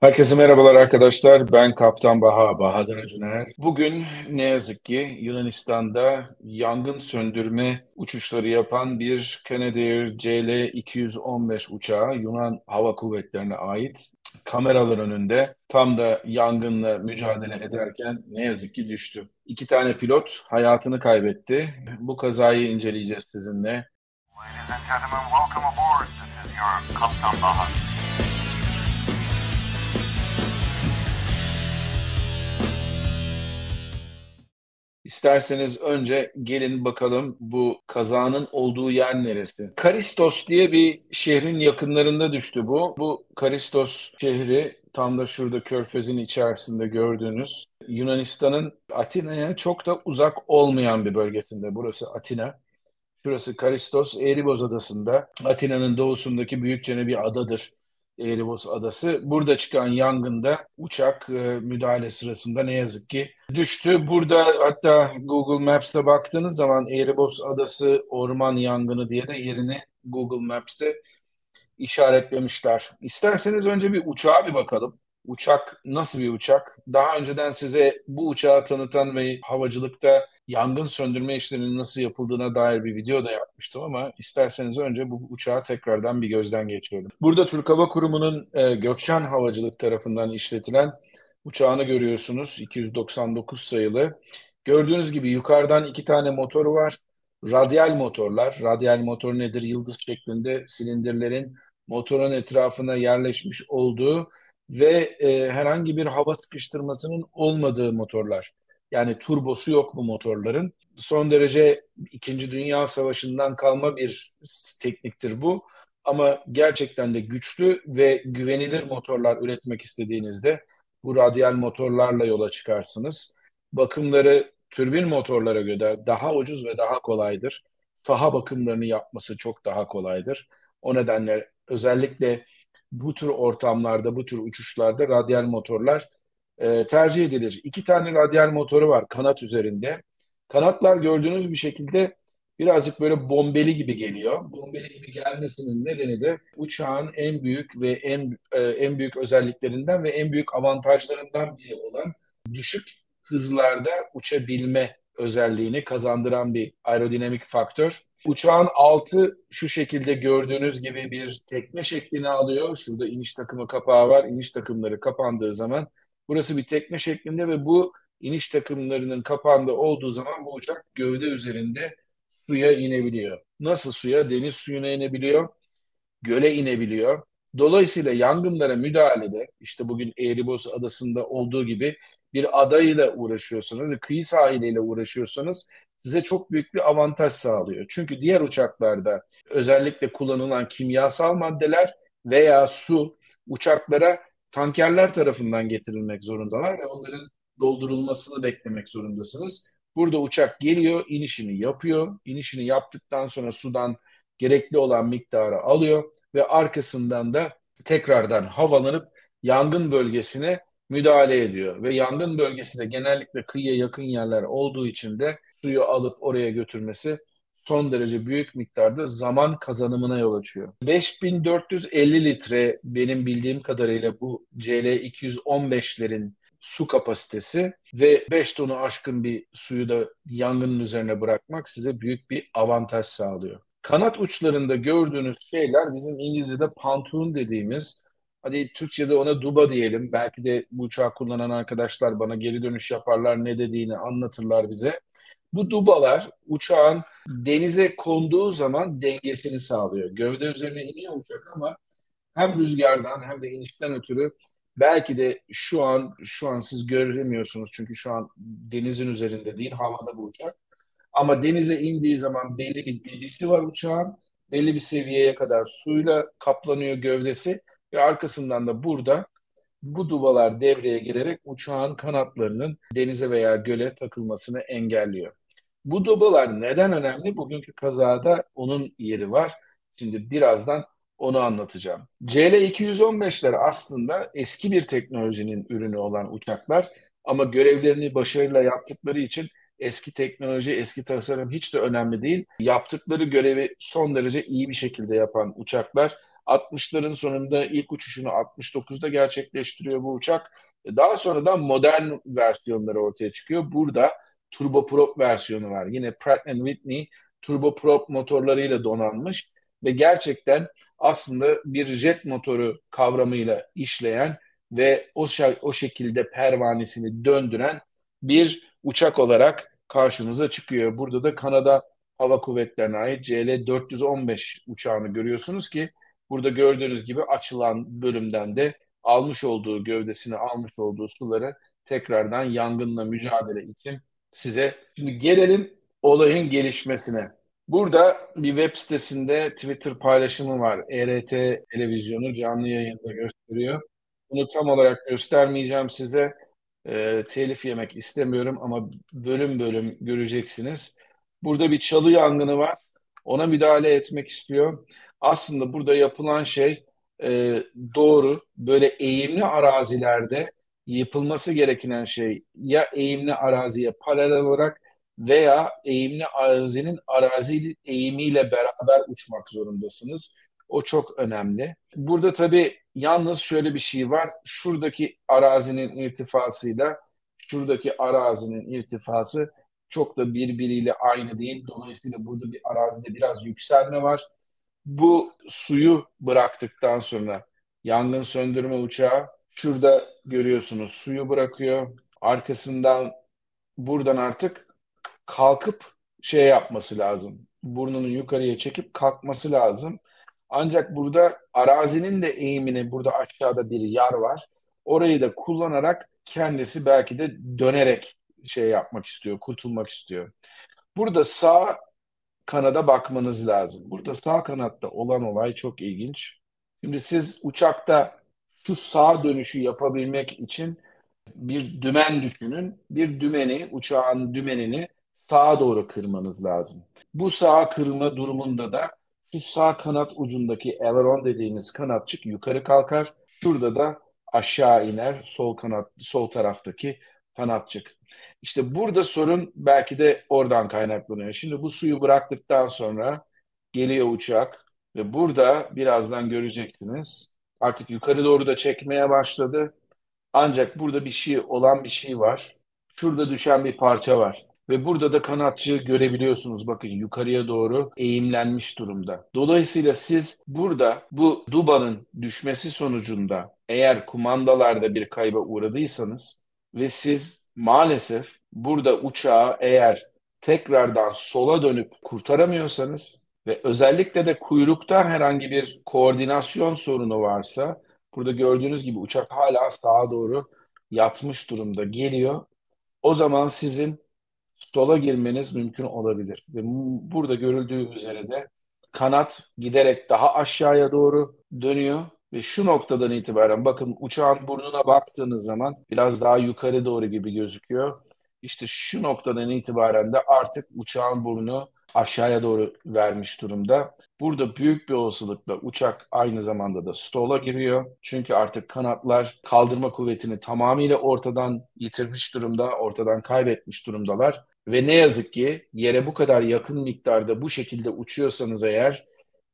Herkese merhabalar arkadaşlar. Ben Kaptan Baha, Bahadır Acuner. Bugün ne yazık ki Yunanistan'da yangın söndürme uçuşları yapan bir Canadair CL-215 uçağı Yunan Hava Kuvvetleri'ne ait kameralar önünde tam da yangınla mücadele ederken ne yazık ki düştü. İki tane pilot hayatını kaybetti. Bu kazayı inceleyeceğiz sizinle. Ladies and gentlemen, welcome aboard. This is your Kaptan Baha. İsterseniz önce gelin bakalım bu kazanın olduğu yer neresi? Karistos diye bir şehrin yakınlarında düştü bu. Bu Karistos şehri tam da şurada körfezin içerisinde gördüğünüz Yunanistan'ın Atina'ya çok da uzak olmayan bir bölgesinde. Burası Atina. Şurası Karistos, Eğriboz Adası'nda. Atina'nın doğusundaki büyükçe bir adadır. Eğribos Adası. Burada çıkan yangında uçak e, müdahale sırasında ne yazık ki düştü. Burada hatta Google Maps'te baktığınız zaman Eğribos Adası orman yangını diye de yerini Google Maps'te işaretlemişler. İsterseniz önce bir uçağa bir bakalım. Uçak nasıl bir uçak? Daha önceden size bu uçağı tanıtan ve havacılıkta yangın söndürme işlerinin nasıl yapıldığına dair bir video da yapmıştım ama isterseniz önce bu uçağı tekrardan bir gözden geçirelim. Burada Türk Hava Kurumu'nun e, Gökçen Havacılık tarafından işletilen uçağını görüyorsunuz. 299 sayılı. Gördüğünüz gibi yukarıdan iki tane motoru var. Radyal motorlar. Radyal motor nedir? Yıldız şeklinde silindirlerin motorun etrafına yerleşmiş olduğu ve e, herhangi bir hava sıkıştırmasının olmadığı motorlar. Yani turbosu yok bu motorların. Son derece İkinci Dünya Savaşı'ndan kalma bir tekniktir bu. Ama gerçekten de güçlü ve güvenilir motorlar üretmek istediğinizde bu radyal motorlarla yola çıkarsınız. Bakımları türbin motorlara göre daha ucuz ve daha kolaydır. Saha bakımlarını yapması çok daha kolaydır. O nedenle özellikle bu tür ortamlarda, bu tür uçuşlarda radyal motorlar e, tercih edilir. İki tane radyal motoru var kanat üzerinde. Kanatlar gördüğünüz bir şekilde birazcık böyle bombeli gibi geliyor. Bombeli gibi gelmesinin nedeni de uçağın en büyük ve en e, en büyük özelliklerinden ve en büyük avantajlarından biri olan düşük hızlarda uçabilme özelliğini kazandıran bir aerodinamik faktör. Uçağın altı şu şekilde gördüğünüz gibi bir tekne şeklini alıyor. Şurada iniş takımı kapağı var. İniş takımları kapandığı zaman burası bir tekne şeklinde ve bu iniş takımlarının kapandığı olduğu zaman bu uçak gövde üzerinde suya inebiliyor. Nasıl suya? Deniz suyuna inebiliyor, göle inebiliyor. Dolayısıyla yangınlara müdahalede işte bugün Eğribos Adası'nda olduğu gibi bir adayla uğraşıyorsanız, kıyı sahiliyle uğraşıyorsanız size çok büyük bir avantaj sağlıyor. Çünkü diğer uçaklarda özellikle kullanılan kimyasal maddeler veya su uçaklara tankerler tarafından getirilmek zorundalar ve onların doldurulmasını beklemek zorundasınız. Burada uçak geliyor, inişini yapıyor. İnişini yaptıktan sonra sudan gerekli olan miktarı alıyor ve arkasından da tekrardan havalanıp yangın bölgesine müdahale ediyor. Ve yangın bölgesi de genellikle kıyıya yakın yerler olduğu için de suyu alıp oraya götürmesi son derece büyük miktarda zaman kazanımına yol açıyor. 5450 litre benim bildiğim kadarıyla bu CL215'lerin su kapasitesi ve 5 tonu aşkın bir suyu da yangının üzerine bırakmak size büyük bir avantaj sağlıyor. Kanat uçlarında gördüğünüz şeyler bizim İngilizce'de pantoon dediğimiz Hadi Türkçe'de ona duba diyelim. Belki de bu uçağı kullanan arkadaşlar bana geri dönüş yaparlar ne dediğini anlatırlar bize. Bu dubalar uçağın denize konduğu zaman dengesini sağlıyor. Gövde üzerine iniyor uçak ama hem rüzgardan hem de inişten ötürü belki de şu an şu an siz göremiyorsunuz çünkü şu an denizin üzerinde değil havada bu uçak. Ama denize indiği zaman belli bir debisi var uçağın. Belli bir seviyeye kadar suyla kaplanıyor gövdesi ve arkasından da burada bu duvalar devreye girerek uçağın kanatlarının denize veya göle takılmasını engelliyor. Bu dubalar neden önemli? Bugünkü kazada onun yeri var. Şimdi birazdan onu anlatacağım. CL-215'ler aslında eski bir teknolojinin ürünü olan uçaklar ama görevlerini başarıyla yaptıkları için eski teknoloji, eski tasarım hiç de önemli değil. Yaptıkları görevi son derece iyi bir şekilde yapan uçaklar 60'ların sonunda ilk uçuşunu 69'da gerçekleştiriyor bu uçak. Daha sonradan modern versiyonları ortaya çıkıyor. Burada turboprop versiyonu var. Yine Pratt Whitney turboprop motorlarıyla donanmış ve gerçekten aslında bir jet motoru kavramıyla işleyen ve o, o şekilde pervanesini döndüren bir uçak olarak karşınıza çıkıyor. Burada da Kanada Hava Kuvvetleri'ne ait CL-415 uçağını görüyorsunuz ki burada gördüğünüz gibi açılan bölümden de almış olduğu gövdesini almış olduğu suları tekrardan yangınla mücadele için size. Şimdi gelelim olayın gelişmesine. Burada bir web sitesinde Twitter paylaşımı var. ERT televizyonu canlı yayında gösteriyor. Bunu tam olarak göstermeyeceğim size. E, telif yemek istemiyorum ama bölüm bölüm göreceksiniz. Burada bir çalı yangını var. Ona müdahale etmek istiyor. Aslında burada yapılan şey e, doğru. Böyle eğimli arazilerde yapılması gereken şey ya eğimli araziye paralel olarak veya eğimli arazinin arazi eğimiyle beraber uçmak zorundasınız. O çok önemli. Burada tabii yalnız şöyle bir şey var. Şuradaki arazinin irtifasıyla şuradaki arazinin irtifası çok da birbiriyle aynı değil. Dolayısıyla burada bir arazide biraz yükselme var. Bu suyu bıraktıktan sonra yangın söndürme uçağı şurada görüyorsunuz suyu bırakıyor. Arkasından buradan artık kalkıp şey yapması lazım. Burnunu yukarıya çekip kalkması lazım. Ancak burada arazinin de eğimini burada aşağıda bir yer var. Orayı da kullanarak kendisi belki de dönerek şey yapmak istiyor, kurtulmak istiyor. Burada sağ kanada bakmanız lazım. Burada sağ kanatta olan olay çok ilginç. Şimdi siz uçakta şu sağ dönüşü yapabilmek için bir dümen düşünün. Bir dümeni, uçağın dümenini sağa doğru kırmanız lazım. Bu sağa kırma durumunda da şu sağ kanat ucundaki aileron dediğimiz kanatçık yukarı kalkar. Şurada da aşağı iner sol kanat sol taraftaki kanatçık. İşte burada sorun belki de oradan kaynaklanıyor. Şimdi bu suyu bıraktıktan sonra geliyor uçak ve burada birazdan göreceksiniz. Artık yukarı doğru da çekmeye başladı. Ancak burada bir şey olan bir şey var. Şurada düşen bir parça var. Ve burada da kanatçı görebiliyorsunuz bakın yukarıya doğru eğimlenmiş durumda. Dolayısıyla siz burada bu dubanın düşmesi sonucunda eğer kumandalarda bir kayba uğradıysanız ve siz maalesef burada uçağı eğer tekrardan sola dönüp kurtaramıyorsanız ve özellikle de kuyrukta herhangi bir koordinasyon sorunu varsa burada gördüğünüz gibi uçak hala sağa doğru yatmış durumda geliyor. O zaman sizin sola girmeniz mümkün olabilir. Ve burada görüldüğü üzere de kanat giderek daha aşağıya doğru dönüyor ve şu noktadan itibaren bakın uçağın burnuna baktığınız zaman biraz daha yukarı doğru gibi gözüküyor. İşte şu noktadan itibaren de artık uçağın burnu aşağıya doğru vermiş durumda. Burada büyük bir olasılıkla uçak aynı zamanda da stola giriyor. Çünkü artık kanatlar kaldırma kuvvetini tamamıyla ortadan yitirmiş durumda, ortadan kaybetmiş durumdalar. Ve ne yazık ki yere bu kadar yakın miktarda bu şekilde uçuyorsanız eğer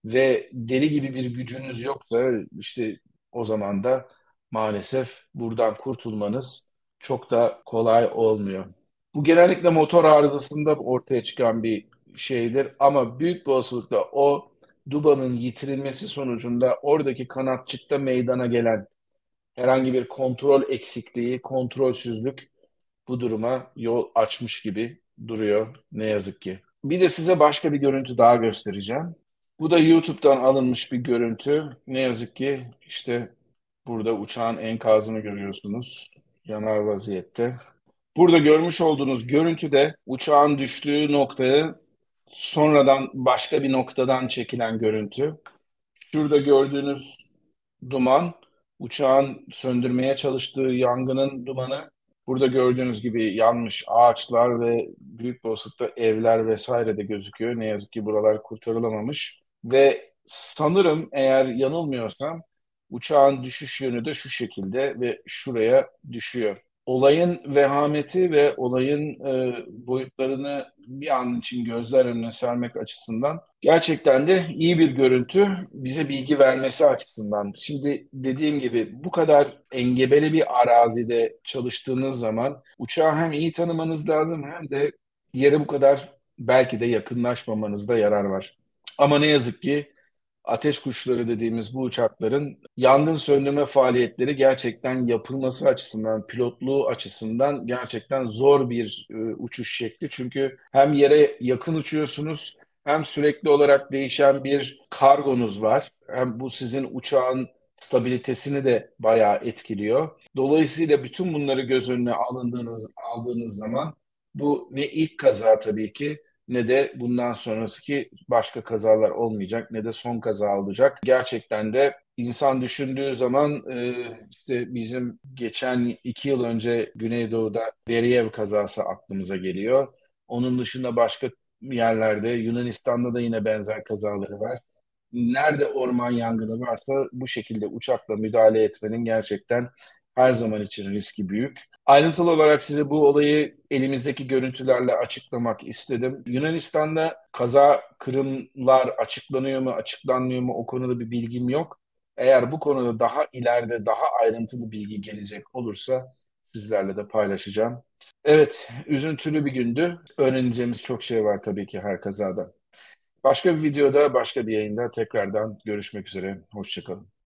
ve deli gibi bir gücünüz yoksa işte o zaman da maalesef buradan kurtulmanız çok da kolay olmuyor. Bu genellikle motor arızasında ortaya çıkan bir şeydir ama büyük bir olasılıkla o dubanın yitirilmesi sonucunda oradaki kanatçıkta meydana gelen herhangi bir kontrol eksikliği, kontrolsüzlük bu duruma yol açmış gibi duruyor ne yazık ki. Bir de size başka bir görüntü daha göstereceğim. Bu da YouTube'dan alınmış bir görüntü. Ne yazık ki işte burada uçağın enkazını görüyorsunuz. Yanar vaziyette. Burada görmüş olduğunuz görüntüde uçağın düştüğü noktayı sonradan başka bir noktadan çekilen görüntü. Şurada gördüğünüz duman uçağın söndürmeye çalıştığı yangının dumanı. Burada gördüğünüz gibi yanmış ağaçlar ve büyük bir evler vesaire de gözüküyor. Ne yazık ki buralar kurtarılamamış. Ve sanırım eğer yanılmıyorsam uçağın düşüş yönü de şu şekilde ve şuraya düşüyor. olayın vehameti ve olayın e, boyutlarını bir an için gözler önüne sermek açısından gerçekten de iyi bir görüntü bize bilgi vermesi açısından. Şimdi dediğim gibi bu kadar engebeli bir arazide çalıştığınız zaman uçağı hem iyi tanımanız lazım hem de yere bu kadar belki de yakınlaşmamanızda yarar var. Ama ne yazık ki ateş kuşları dediğimiz bu uçakların yangın söndürme faaliyetleri gerçekten yapılması açısından, pilotluğu açısından gerçekten zor bir e, uçuş şekli. Çünkü hem yere yakın uçuyorsunuz hem sürekli olarak değişen bir kargonuz var. Hem bu sizin uçağın stabilitesini de bayağı etkiliyor. Dolayısıyla bütün bunları göz önüne alındığınız aldığınız zaman bu ne ilk kaza tabii ki ne de bundan sonrası ki başka kazalar olmayacak ne de son kaza olacak. Gerçekten de insan düşündüğü zaman e, işte bizim geçen iki yıl önce Güneydoğu'da Beriyev kazası aklımıza geliyor. Onun dışında başka yerlerde Yunanistan'da da yine benzer kazaları var. Nerede orman yangını varsa bu şekilde uçakla müdahale etmenin gerçekten her zaman için riski büyük. Ayrıntılı olarak size bu olayı elimizdeki görüntülerle açıklamak istedim. Yunanistan'da kaza kırımlar açıklanıyor mu, açıklanmıyor mu o konuda bir bilgim yok. Eğer bu konuda daha ileride daha ayrıntılı bilgi gelecek olursa sizlerle de paylaşacağım. Evet, üzüntülü bir gündü. Öğreneceğimiz çok şey var tabii ki her kazada. Başka bir videoda, başka bir yayında tekrardan görüşmek üzere. Hoşçakalın.